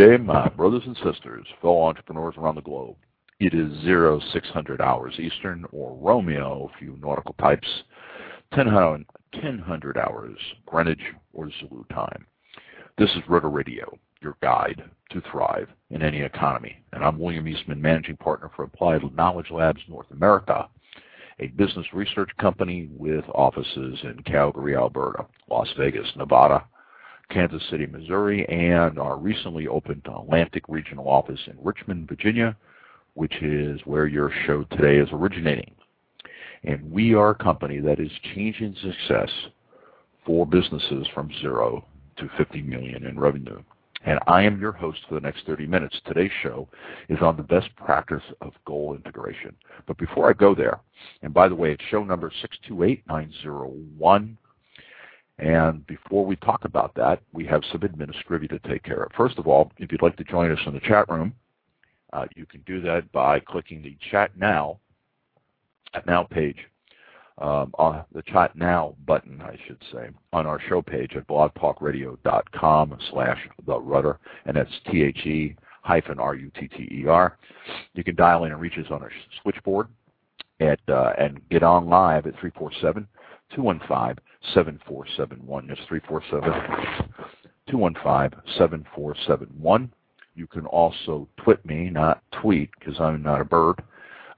Day, my brothers and sisters, fellow entrepreneurs around the globe. It is 0600 hours Eastern, or Romeo, if you nautical types, 1000 hours Greenwich or Zulu time. This is Rudder Radio, your guide to thrive in any economy. And I'm William Eastman, managing partner for Applied Knowledge Labs North America, a business research company with offices in Calgary, Alberta, Las Vegas, Nevada, Kansas City, Missouri, and our recently opened Atlantic Regional Office in Richmond, Virginia, which is where your show today is originating. And we are a company that is changing success for businesses from zero to 50 million in revenue. And I am your host for the next 30 minutes. Today's show is on the best practice of goal integration. But before I go there, and by the way, it's show number 628901 and before we talk about that, we have some administrative to take care of. First of all, if you'd like to join us in the chat room, uh, you can do that by clicking the Chat Now, Chat Now page, um, on the Chat Now button, I should say, on our show page at blogtalkradio.com slash The Rudder, and that's T-H-E hyphen R-U-T-T-E-R. You can dial in and reach us on our switchboard at, uh, and get on live at 347 215 7471. That's 347 215 7471. You can also twit me, not tweet, because I'm not a bird,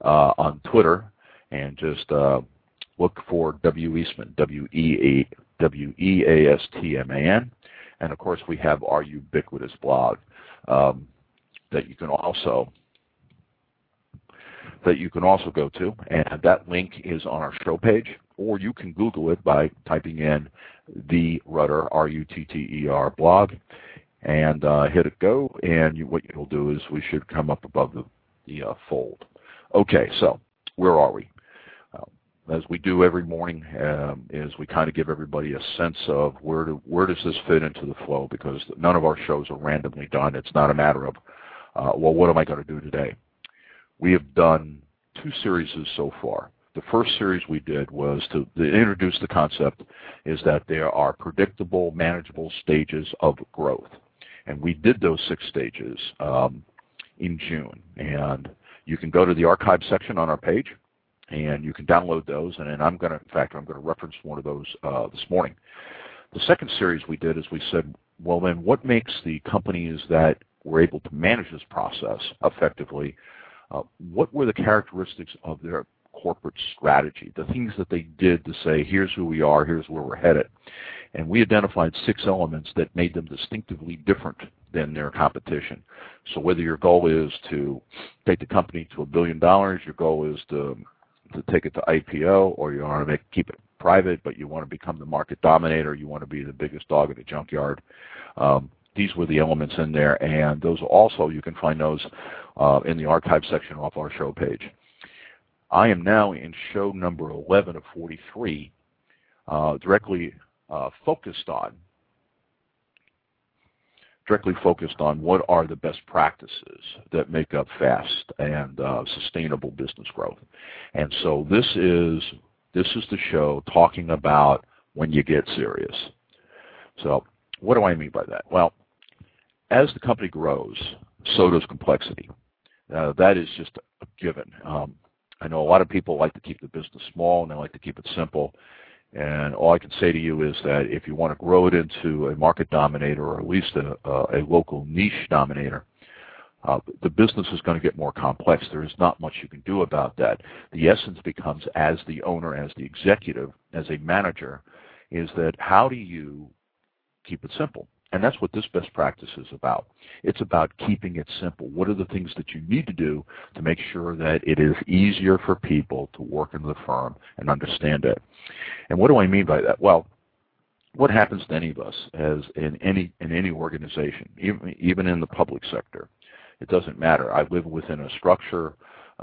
uh, on Twitter, and just uh, look for W Eastman, W E A W E A S T M A N, and of course we have our ubiquitous blog um, that you can also that you can also go to, and that link is on our show page, or you can Google it by typing in the Rudder R U T T E R blog, and uh, hit it go, and you, what you'll do is we should come up above the, the uh, fold. Okay, so where are we? Uh, as we do every morning, um, is we kind of give everybody a sense of where do, where does this fit into the flow because none of our shows are randomly done. It's not a matter of uh, well, what am I going to do today? We have done two series so far. The first series we did was to, introduce the concept is that there are predictable, manageable stages of growth. And we did those six stages um, in June. And you can go to the archive section on our page and you can download those. And I'm going to, in fact, I'm going to reference one of those uh, this morning. The second series we did is we said, well, then what makes the companies that were able to manage this process effectively uh, what were the characteristics of their corporate strategy, the things that they did to say, here's who we are, here's where we're headed. And we identified six elements that made them distinctively different than their competition. So whether your goal is to take the company to a billion dollars, your goal is to to take it to IPO, or you want to make keep it private, but you want to become the market dominator, you want to be the biggest dog in the junkyard. Um, these were the elements in there, and those also you can find those uh, in the archive section off our show page. I am now in show number 11 of 43, uh, directly uh, focused on directly focused on what are the best practices that make up fast and uh, sustainable business growth. And so this is this is the show talking about when you get serious. So what do I mean by that? Well, as the company grows, so does complexity. Uh, that is just a given. Um, I know a lot of people like to keep the business small and they like to keep it simple. And all I can say to you is that if you want to grow it into a market dominator or at least a, a, a local niche dominator, uh, the business is going to get more complex. There is not much you can do about that. The essence becomes as the owner, as the executive, as a manager, is that how do you keep it simple? And that's what this best practice is about. It's about keeping it simple. What are the things that you need to do to make sure that it is easier for people to work in the firm and understand it? And what do I mean by that? Well, what happens to any of us as in any in any organization, even even in the public sector? It doesn't matter. I live within a structure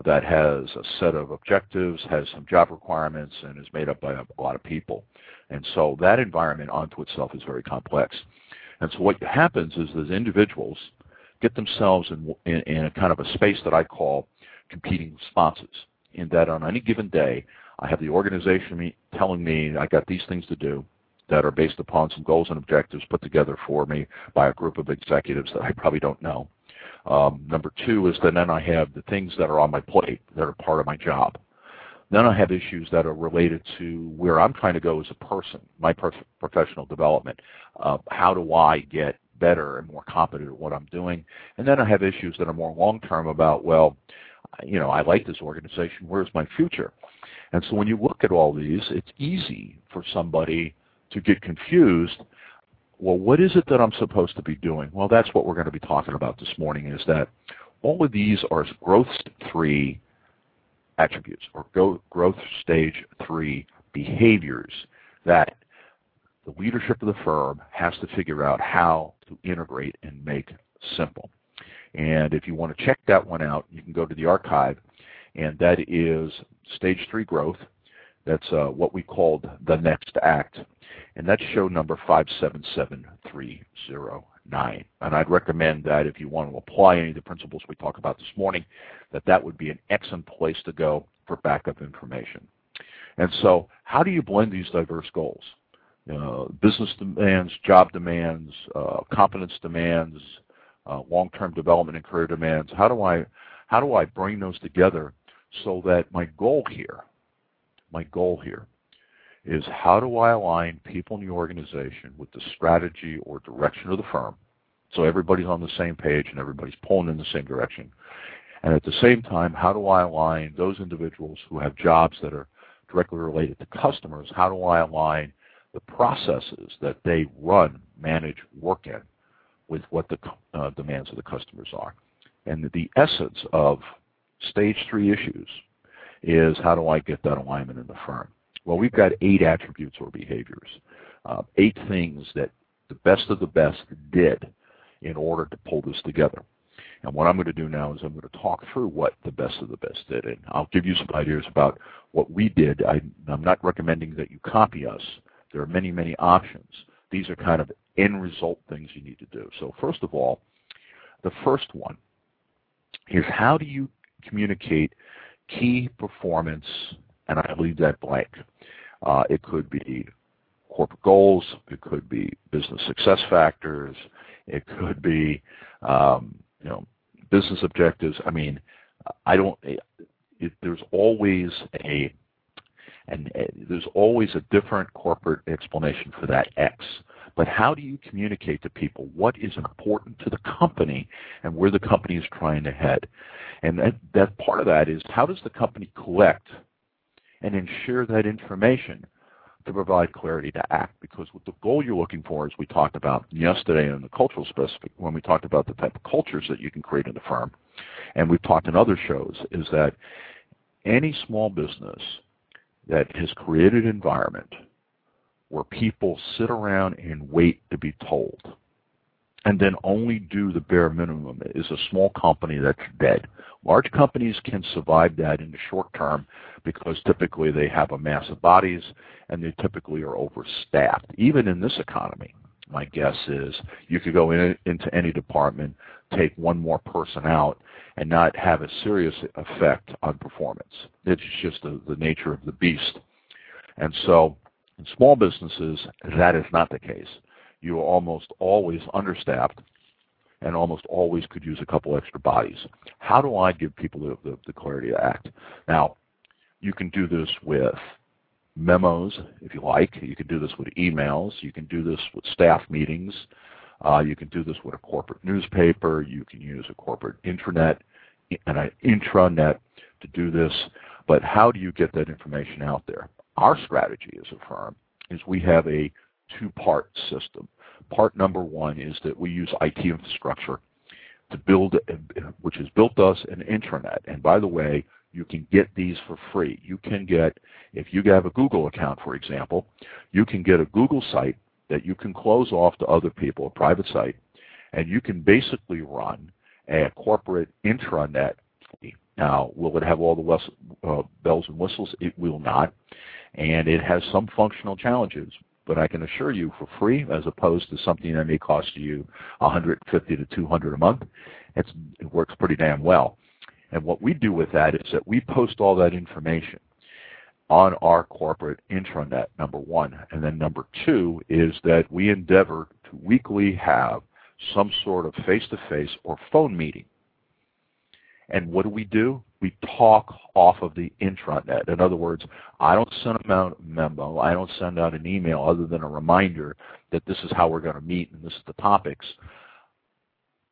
that has a set of objectives, has some job requirements, and is made up by a, lot of people. And so that environment onto itself is very complex. And so what happens is those individuals get themselves in, in, in a kind of a space that I call competing responses. In that on any given day, I have the organization telling me I got these things to do that are based upon some goals and objectives put together for me by a group of executives that I probably don't know. Um, number two is that then I have the things that are on my plate that are part of my job. Then I have issues that are related to where I'm trying to go as a person, my prof- professional development. Uh, how do I get better and more competent at what I'm doing? And then I have issues that are more long term about, well, you know, I like this organization. Where's my future? And so when you look at all these, it's easy for somebody to get confused. Well, what is it that I'm supposed to be doing? Well, that's what we're going to be talking about this morning is that all of these are growth three attributes or growth stage three behaviors that the leadership of the firm has to figure out how to integrate and make simple. And if you want to check that one out, you can go to the archive, and that is stage three growth. That's uh, what we called the next act, and that's show number 577309. And I'd recommend that if you want to apply any of the principles we talked about this morning, that that would be an excellent place to go for backup information. And so how do you blend these diverse goals? Uh, business demands, job demands, uh, competence demands, uh, long-term development and career demands. How do I how do I bring those together so that my goal here, my goal here, is how do I align people in the organization with the strategy or direction of the firm, so everybody's on the same page and everybody's pulling in the same direction, and at the same time, how do I align those individuals who have jobs that are directly related to customers? How do I align the processes that they run, manage, work in with what the uh, demands of the customers are? And the essence of stage three issues is how do I get that alignment in the firm? Well, we've got eight attributes or behaviors, uh, eight things that the best of the best did in order to pull this together. And what I'm going to do now is I'm going to talk through what the best of the best did. And I'll give you some ideas about what we did. I, am not recommending that you copy us. There are many, many options. These are kind of end result things you need to do. So first of all, the first one is how do you communicate key performance, and I leave that blank. Uh, it could be corporate goals, it could be business success factors, it could be um, you know, business objectives. I mean, I don't. It, there's always a and uh, there's always a different corporate explanation for that X. But how do you communicate to people what is important to the company and where the company is trying to head? And that, that part of that is how does the company collect and ensure that information to provide clarity to act. Because what the goal you're looking for, as we talked about yesterday in the cultural specific, when we talked about the type of cultures that you can create in the firm, and we've talked in other shows, is that any small business that has created an environment where people sit around and wait to be told and then only do the bare minimum is a small company that's dead. Large companies can survive that in the short term because typically they have a mass of bodies and they typically are overstaffed. Even in this economy, my guess is you could go in, into any department, take one more person out, and not have a serious effect on performance. It's just the, the nature of the beast. And so in small businesses, that is not the case you are almost always understaffed and almost always could use a couple extra bodies. How do I give people the, the, the clarity to act? Now, you can do this with memos, if you like. You can do this with emails. You can do this with staff meetings. Uh, you can do this with a corporate newspaper. You can use a corporate intranet and an intranet to do this. But how do you get that information out there? Our strategy as a firm is we have a two-part system. Part number one is that we use IT infrastructure to build, which has built us an intranet. And by the way, you can get these for free. You can get, if you have a Google account, for example, you can get a Google site that you can close off to other people, a private site, and you can basically run a corporate intranet. Now, will it have all the uh, bells and whistles? It will not. And it has some functional challenges. But I can assure you for free, as opposed to something that may cost you 150 to 200 a month, It's, it works pretty damn well. And what we do with that is that we post all that information on our corporate intranet, number one. And then number two is that we endeavor to weekly have some sort of face-to-face or phone meeting. And what do we do? We talk off of the intranet. In other words, I don't send out a memo. I don't send out an email other than a reminder that this is how we're going to meet and this is the topics.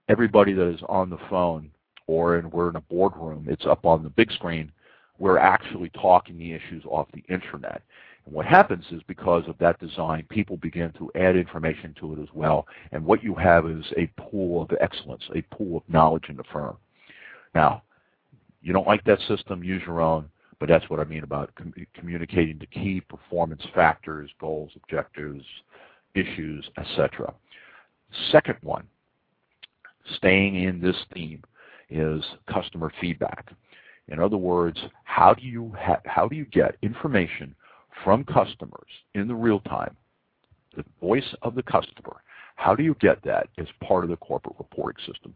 Everybody that is on the phone or in, we're in a boardroom, it's up on the big screen, we're actually talking the issues off the intranet. And what happens is because of that design, people begin to add information to it as well. And what you have is a pool of excellence, a pool of knowledge in the firm. Now, you don't like that system, use your own, but that's what I mean about com communicating the key performance factors, goals, objectives, issues, etc. Second one, staying in this theme, is customer feedback. In other words, how do you how do you get information from customers in the real time, the voice of the customer? How do you get that as part of the corporate reporting system?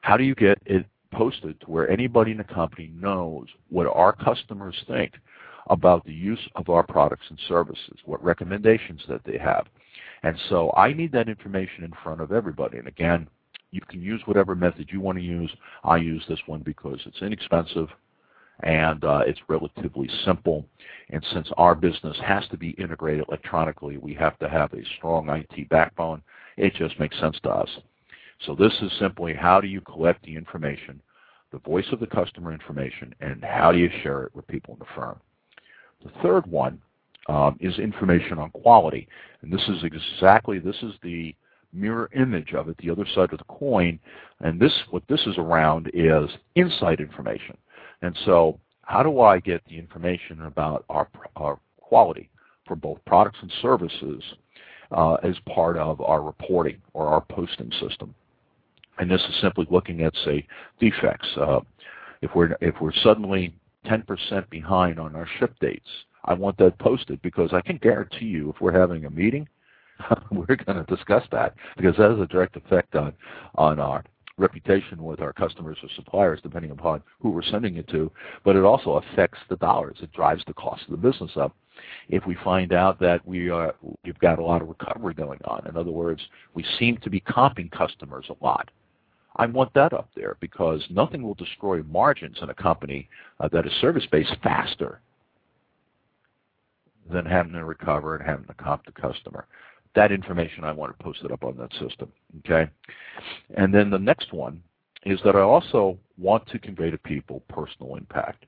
How do you get it posted to where anybody in the company knows what our customers think about the use of our products and services, what recommendations that they have. And so I need that information in front of everybody. And again, you can use whatever method you want to use. I use this one because it's inexpensive and uh, it's relatively simple. And since our business has to be integrated electronically, we have to have a strong IT backbone. It just makes sense to us. So this is simply how do you collect the information, the voice of the customer information, and how do you share it with people in the firm. The third one um, is information on quality. And this is exactly, this is the mirror image of it, the other side of the coin. And this, what this is around is insight information. And so how do I get the information about our, our quality for both products and services uh, as part of our reporting or our posting system? And this is simply looking at, say, defects. Uh, if we're if we're suddenly 10% behind on our ship dates, I want that posted because I can guarantee you, if we're having a meeting, we're going to discuss that because that has a direct effect on on our reputation with our customers or suppliers, depending upon who we're sending it to. But it also affects the dollars. It drives the cost of the business up. If we find out that we are, we've got a lot of recovery going on, in other words, we seem to be comping customers a lot. I want that up there because nothing will destroy margins in a company uh, that is service-based faster than having to recover and having to comp the customer that information I want to post it up on that system. Okay, and then the next one is that I also want to convey to people personal impact.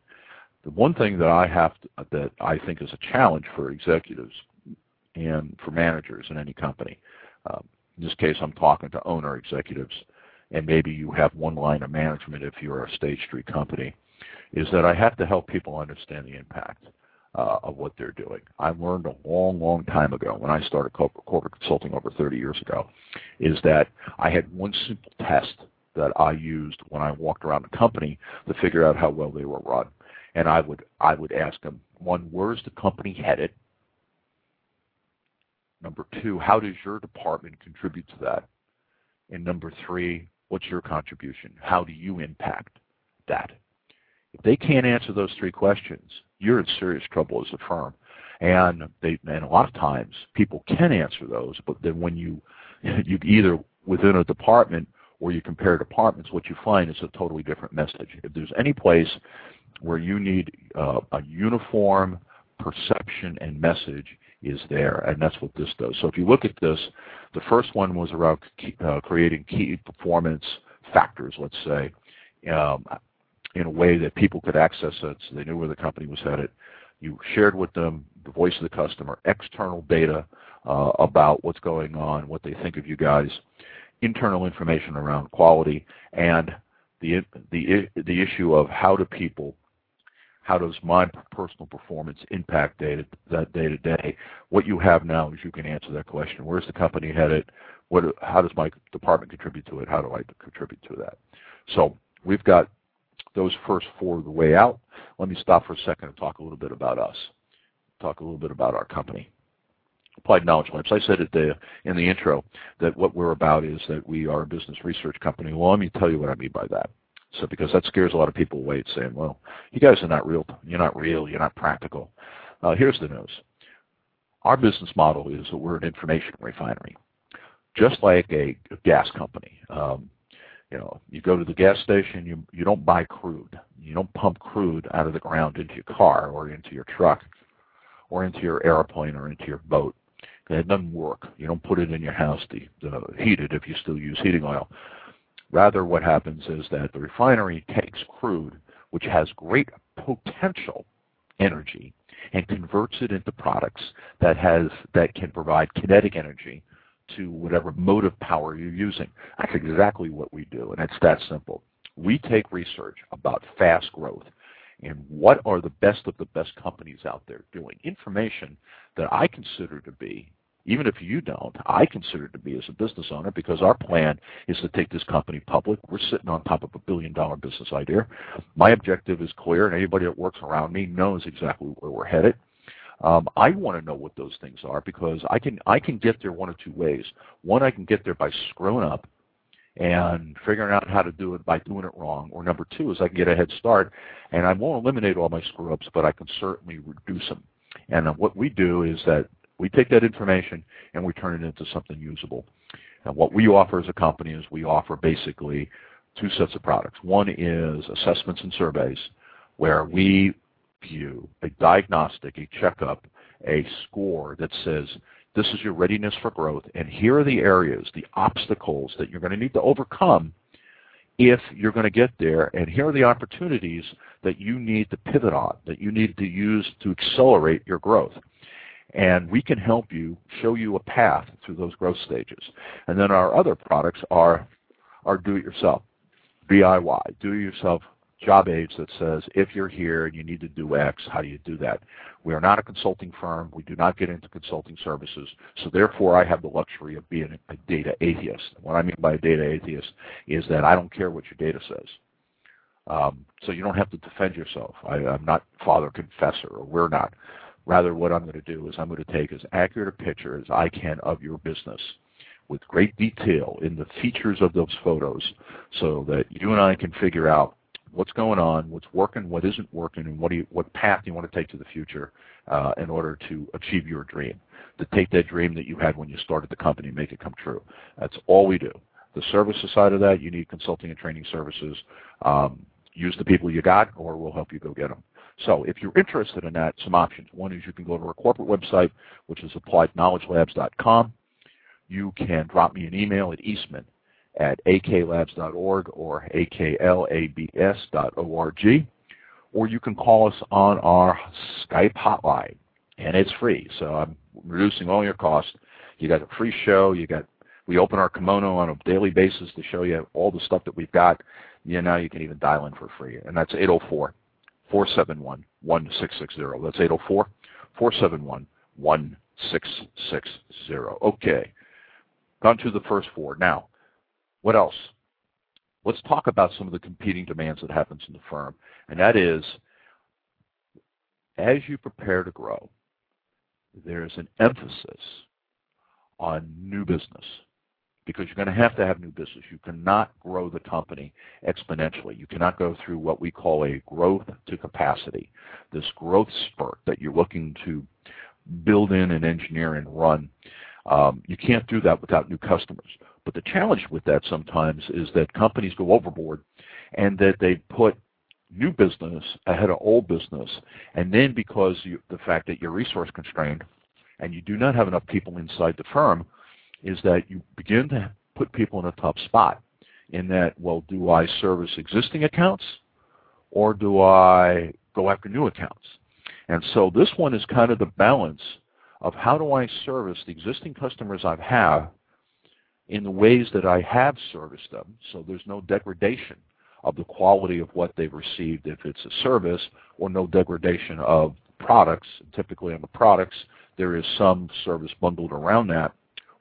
The one thing that I have to, that I think is a challenge for executives and for managers in any company. Um, in this case, I'm talking to owner executives, and maybe you have one line of management if you're a stage three company, is that I have to help people understand the impact uh, of what they're doing. I learned a long, long time ago when I started corporate, consulting over 30 years ago, is that I had one simple test that I used when I walked around the company to figure out how well they were run. And I would I would ask them, one, where's the company headed? Number two, how does your department contribute to that? And number three, what's your contribution? How do you impact that? If they can't answer those three questions, you're in serious trouble as a firm. And they and a lot of times people can answer those, but then when you you either within a department or you compare departments, what you find is a totally different message. If there's any place where you need uh, a uniform perception and message is there, and that's what this does. So if you look at this, the first one was around uh, creating key performance factors, let's say, um, in a way that people could access it so they knew where the company was headed. You shared with them the voice of the customer, external data uh, about what's going on, what they think of you guys, internal information around quality, and the the the issue of how do people how does my personal performance impact day that day to day? What you have now is you can answer that question. Where's the company headed? What, how does my department contribute to it? How do I contribute to that? So we've got those first four of the way out. Let me stop for a second and talk a little bit about us. Talk a little bit about our company. Applied Knowledge Labs. I said the, in the intro that what we're about is that we are a business research company. Well, let me tell you what I mean by that. So because that scares a lot of people away, saying, "Well, you guys are not real. You're not real. You're not practical." Uh, here's the news. Our business model is that we're an information refinery, just like a, a gas company. Um, you know, you go to the gas station, you you don't buy crude. You don't pump crude out of the ground into your car or into your truck or into your airplane or into your boat. It doesn't work. You don't put it in your house to, to heat it if you still use heating oil. Rather, what happens is that the refinery takes crude, which has great potential energy, and converts it into products that has that can provide kinetic energy to whatever motive power you're using. That's exactly what we do, and it's that simple. We take research about fast growth and what are the best of the best companies out there doing. Information that I consider to be, even if you don't, I consider it to be as a business owner because our plan is to take this company public. We're sitting on top of a billion dollar business idea. My objective is clear, and anybody that works around me knows exactly where we're headed. Um, I want to know what those things are because I can I can get there one of two ways. One, I can get there by screwing up and figuring out how to do it by doing it wrong. Or number two is I can get a head start, and I won't eliminate all my screw ups, but I can certainly reduce them. And uh, what we do is that we take that information and we turn it into something usable. And what we offer as a company is we offer basically two sets of products. One is assessments and surveys, where we view a diagnostic, a checkup, a score that says this is your readiness for growth, and here are the areas, the obstacles that you're going to need to overcome if you're going to get there, and here are the opportunities that you need to pivot on, that you need to use to accelerate your growth. And we can help you, show you a path through those growth stages. And then our other products are, are do-it-yourself, DIY, do-it-yourself job aids that says if you're here and you need to do X, how do you do that? We are not a consulting firm. We do not get into consulting services. So therefore, I have the luxury of being a data atheist. What I mean by a data atheist is that I don't care what your data says. Um, so you don't have to defend yourself. I, I'm not father confessor, or we're not. Rather, what I'm going to do is I'm going to take as accurate a picture as I can of your business with great detail in the features of those photos so that you and I can figure out what's going on, what's working, what isn't working, and what, you, what path you want to take to the future uh, in order to achieve your dream. To take that dream that you had when you started the company and make it come true. That's all we do. The services side of that, you need consulting and training services. Um, use the people you got, or we'll help you go get them. So if you're interested in that, some options. One is you can go to our corporate website, which is appliedknowledgelabs.com. You can drop me an email at eastman at aklabs.org or aklabs.org, or you can call us on our Skype hotline, and it's free. So I'm reducing all your costs. You got a free show. You got we open our kimono on a daily basis to show you all the stuff that we've got. You know, you can even dial in for free, and that's 804 471 1660. That's 804 471 1660. Okay, gone to the first four. Now, what else? Let's talk about some of the competing demands that happens in the firm, and that is as you prepare to grow, there's an emphasis on new business because you're going to have to have new business. You cannot grow the company exponentially. You cannot go through what we call a growth to capacity, this growth spurt that you're looking to build in and engineer and run. Um, you can't do that without new customers. But the challenge with that sometimes is that companies go overboard and that they put new business ahead of old business, and then because you, the fact that you're resource constrained and you do not have enough people inside the firm, is that you begin to put people in a tough spot. In that, well, do I service existing accounts, or do I go after new accounts? And so this one is kind of the balance of how do I service the existing customers I have had in the ways that I have serviced them, so there's no degradation of the quality of what they've received if it's a service, or no degradation of products. Typically on the products, there is some service bundled around that,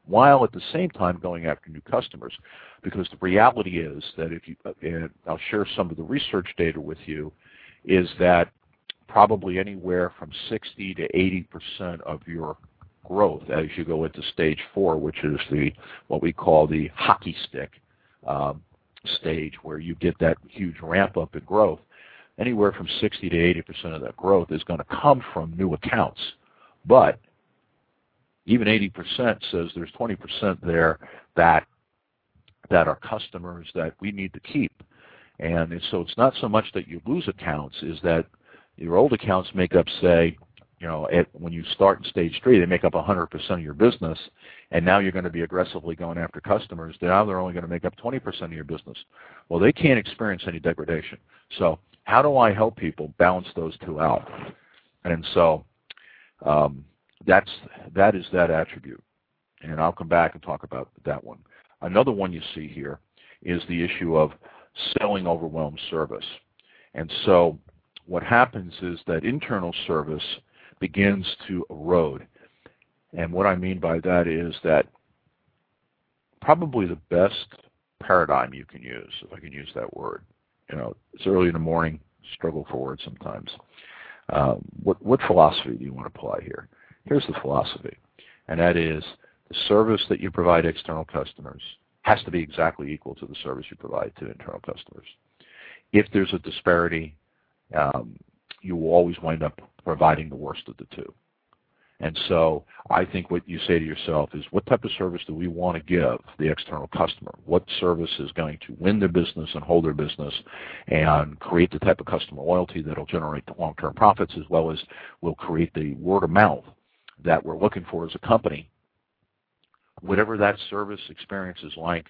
while at the same time going after new customers. Because the reality is that if you, and I'll share some of the research data with you, is that probably anywhere from 60 to 80 percent of your growth as you go into stage four, which is the what we call the hockey stick um, stage, where you get that huge ramp up in growth. Anywhere from 60 to 80 percent of that growth is going to come from new accounts, but even 80 percent says there's 20 percent there that that are customers that we need to keep. And so it's not so much that you lose accounts, is that your old accounts make up, say, you know, at, when you start in stage three, they make up 100% of your business, and now you're going to be aggressively going after customers. Now they're only going to make up 20% of your business. Well, they can't experience any degradation. So how do I help people balance those two out? And so um, that's that is that attribute, and I'll come back and talk about that one. Another one you see here is the issue of selling overwhelmed service, and so what happens is that internal service begins to erode. And what I mean by that is that probably the best paradigm you can use, if I can use that word, you know, it's early in the morning, struggle for words sometimes. Um, what, what philosophy do you want to apply here? Here's the philosophy, and that is the service that you provide external customers has to be exactly equal to the service you provide to internal customers. If there's a disparity, um, you will always wind up providing the worst of the two. And so I think what you say to yourself is what type of service do we want to give the external customer? What service is going to win their business and hold their business and create the type of customer loyalty that will generate the long-term profits as well as will create the word of mouth that we're looking for as a company. Whatever that service experience is like,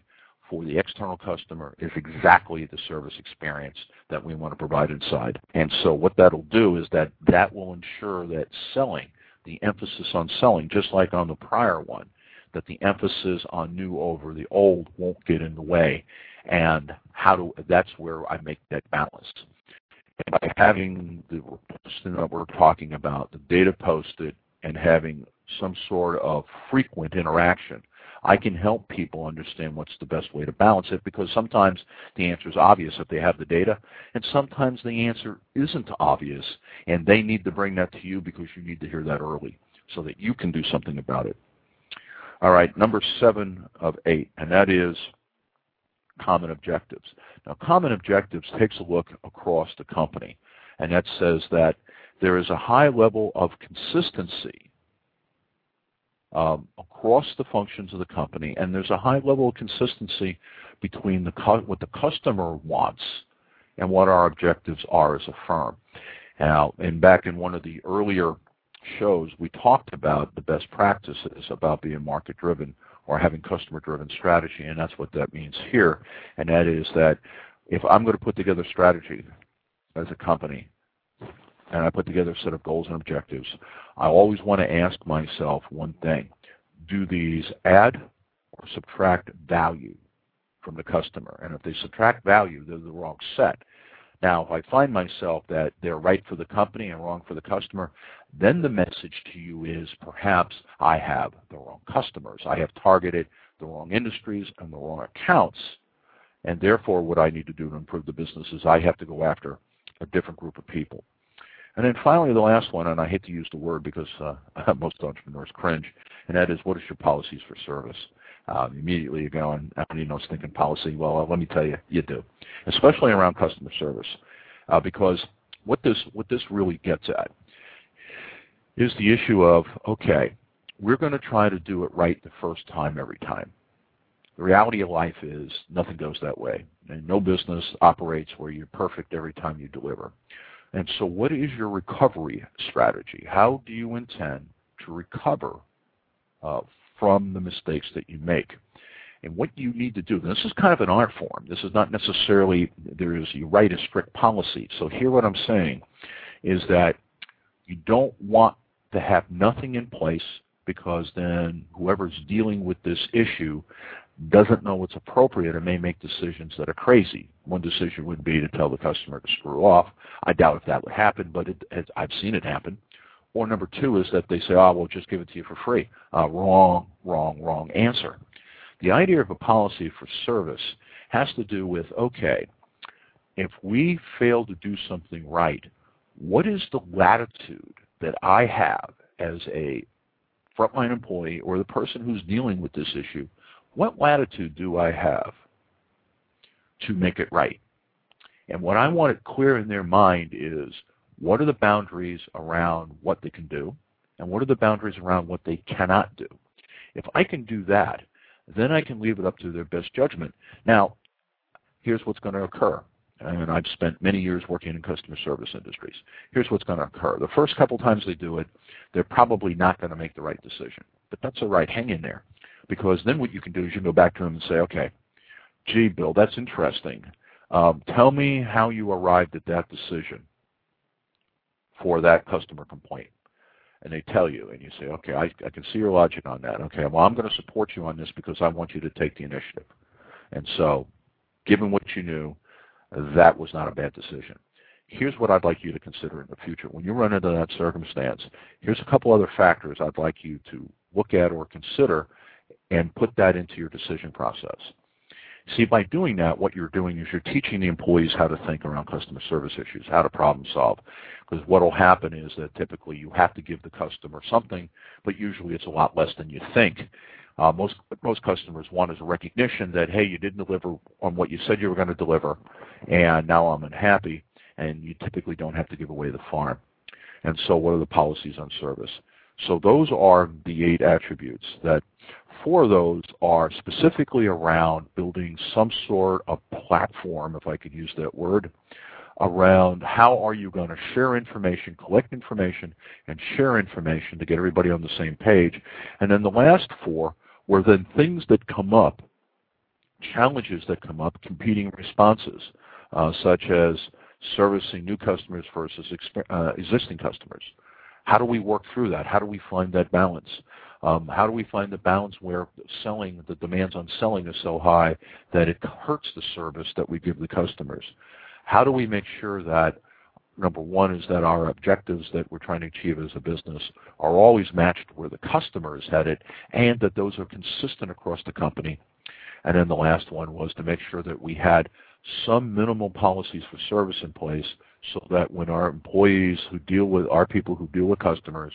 for the external customer is exactly the service experience that we want to provide inside. And so what that'll do is that that will ensure that selling, the emphasis on selling, just like on the prior one, that the emphasis on new over the old won't get in the way. And how do that's where I make that balance. And by having the posting that we're talking about, the data posted, and having some sort of frequent interaction I can help people understand what's the best way to balance it because sometimes the answer is obvious if they have the data, and sometimes the answer isn't obvious, and they need to bring that to you because you need to hear that early so that you can do something about it. All right, number seven of eight, and that is common objectives. Now, common objectives takes a look across the company, and that says that there is a high level of consistency um, across the functions of the company, and there's a high level of consistency between the what the customer wants and what our objectives are as a firm. Now, and back in one of the earlier shows, we talked about the best practices about being market driven or having customer driven strategy, and that's what that means here. And that is that if I'm going to put together strategy as a company, and I put together a set of goals and objectives, I always want to ask myself one thing. Do these add or subtract value from the customer? And if they subtract value, they're the wrong set. Now, if I find myself that they're right for the company and wrong for the customer, then the message to you is perhaps I have the wrong customers. I have targeted the wrong industries and the wrong accounts. And therefore, what I need to do to improve the business is I have to go after a different group of people. And then finally, the last one, and I hate to use the word because uh, most entrepreneurs cringe, and that is what is your policies for service? Um, immediately you're going, you know, thinking policy. Well, let me tell you, you do, especially around customer service, uh, because what this what this really gets at is the issue of okay, we're going to try to do it right the first time every time. The reality of life is nothing goes that way. And no business operates where you're perfect every time you deliver. And so what is your recovery strategy? How do you intend to recover uh, from the mistakes that you make? And what you need to do, this is kind of an art form. This is not necessarily, there is, you write a strict policy. So here what I'm saying is that you don't want to have nothing in place because then whoever's dealing with this issue doesn't know what's appropriate and may make decisions that are crazy. One decision would be to tell the customer to screw off. I doubt if that would happen, but it, it, I've seen it happen. Or number two is that they say, oh, we'll just give it to you for free. Uh, wrong, wrong, wrong answer. The idea of a policy for service has to do with, okay, if we fail to do something right, what is the latitude that I have as a frontline employee or the person who's dealing with this issue, what latitude do I have to make it right? And what I want it clear in their mind is what are the boundaries around what they can do and what are the boundaries around what they cannot do. If I can do that, then I can leave it up to their best judgment. Now, here's what's going to occur. And I've spent many years working in customer service industries. Here's what's going to occur. The first couple times they do it, they're probably not going to make the right decision. But that's all right. Hang in there. Because then what you can do is you can go back to them and say, okay, gee, Bill, that's interesting. Um, tell me how you arrived at that decision for that customer complaint and they tell you, and you say, okay, I, I can see your logic on that. Okay, well, I'm going to support you on this because I want you to take the initiative. And so, given what you knew, that was not a bad decision. Here's what I'd like you to consider in the future. When you run into that circumstance, here's a couple other factors I'd like you to look at or consider and put that into your decision process. See, by doing that, what you're doing is you're teaching the employees how to think around customer service issues, how to problem solve. Because what will happen is that typically you have to give the customer something, but usually it's a lot less than you think. Uh, most most customers want is a recognition that hey, you didn't deliver on what you said you were going to deliver, and now I'm unhappy. And you typically don't have to give away the farm. And so, what are the policies on service? So those are the eight attributes that four of those are specifically around building some sort of platform, if I could use that word, around how are you going to share information, collect information, and share information to get everybody on the same page. And then the last four were then things that come up, challenges that come up, competing responses, uh, such as servicing new customers versus uh, existing customers. How do we work through that? How do we find that balance? Um, how do we find the balance where selling, the demands on selling is so high that it hurts the service that we give the customers? How do we make sure that number one is that our objectives that we're trying to achieve as a business are always matched where the customer is headed and that those are consistent across the company. And then the last one was to make sure that we had some minimal policies for service in place so that when our employees who deal with our people who deal with customers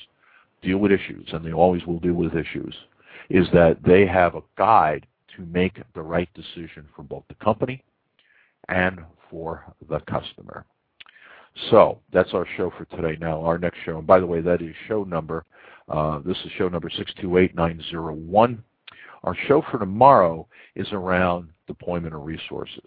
deal with issues, and they always will deal with issues, is that they have a guide to make the right decision for both the company and for the customer. So that's our show for today. Now our next show, and by the way, that is show number. Uh, this is show number 628901. Our show for tomorrow is around deployment of resources.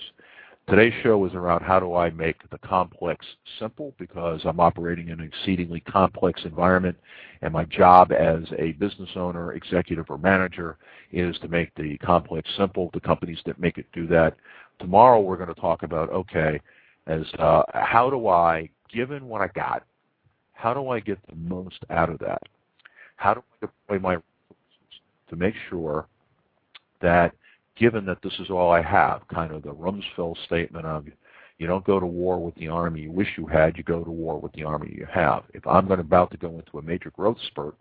Today's show is around how do I make the complex simple because I'm operating in an exceedingly complex environment and my job as a business owner, executive, or manager is to make the complex simple, the companies that make it do that. Tomorrow we're going to talk about, okay, as uh, how do I, given what I got, how do I get the most out of that? How do I deploy my resources to make sure that – given that this is all I have, kind of the Rumsfeld statement of you don't go to war with the army you wish you had, you go to war with the army you have. If I'm going about to go into a major growth spurt,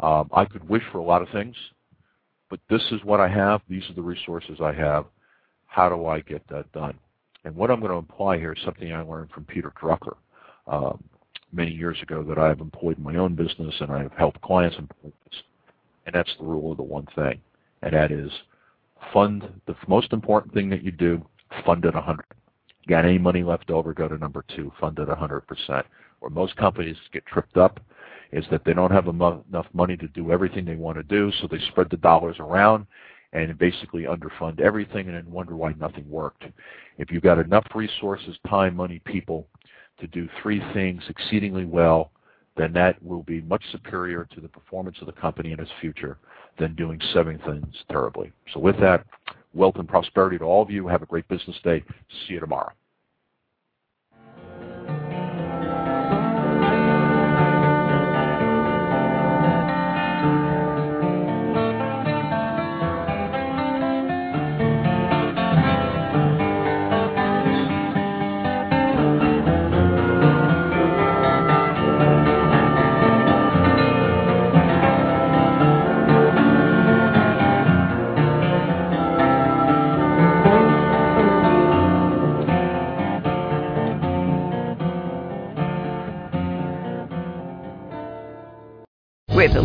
um, I could wish for a lot of things, but this is what I have. These are the resources I have. How do I get that done? And what I'm going to imply here is something I learned from Peter Drucker um, many years ago that I've employed in my own business and I've helped clients employ this. And that's the rule of the one thing, and that is – fund the most important thing that you do, fund it 100. Got any money left over, go to number two, fund it 100%. Where most companies get tripped up is that they don't have enough money to do everything they want to do, so they spread the dollars around, and basically underfund everything and then wonder why nothing worked. If you've got enough resources, time, money, people to do three things exceedingly well, then that will be much superior to the performance of the company in its future than doing seven things terribly. So with that, wealth and prosperity to all of you. Have a great business day. See you tomorrow.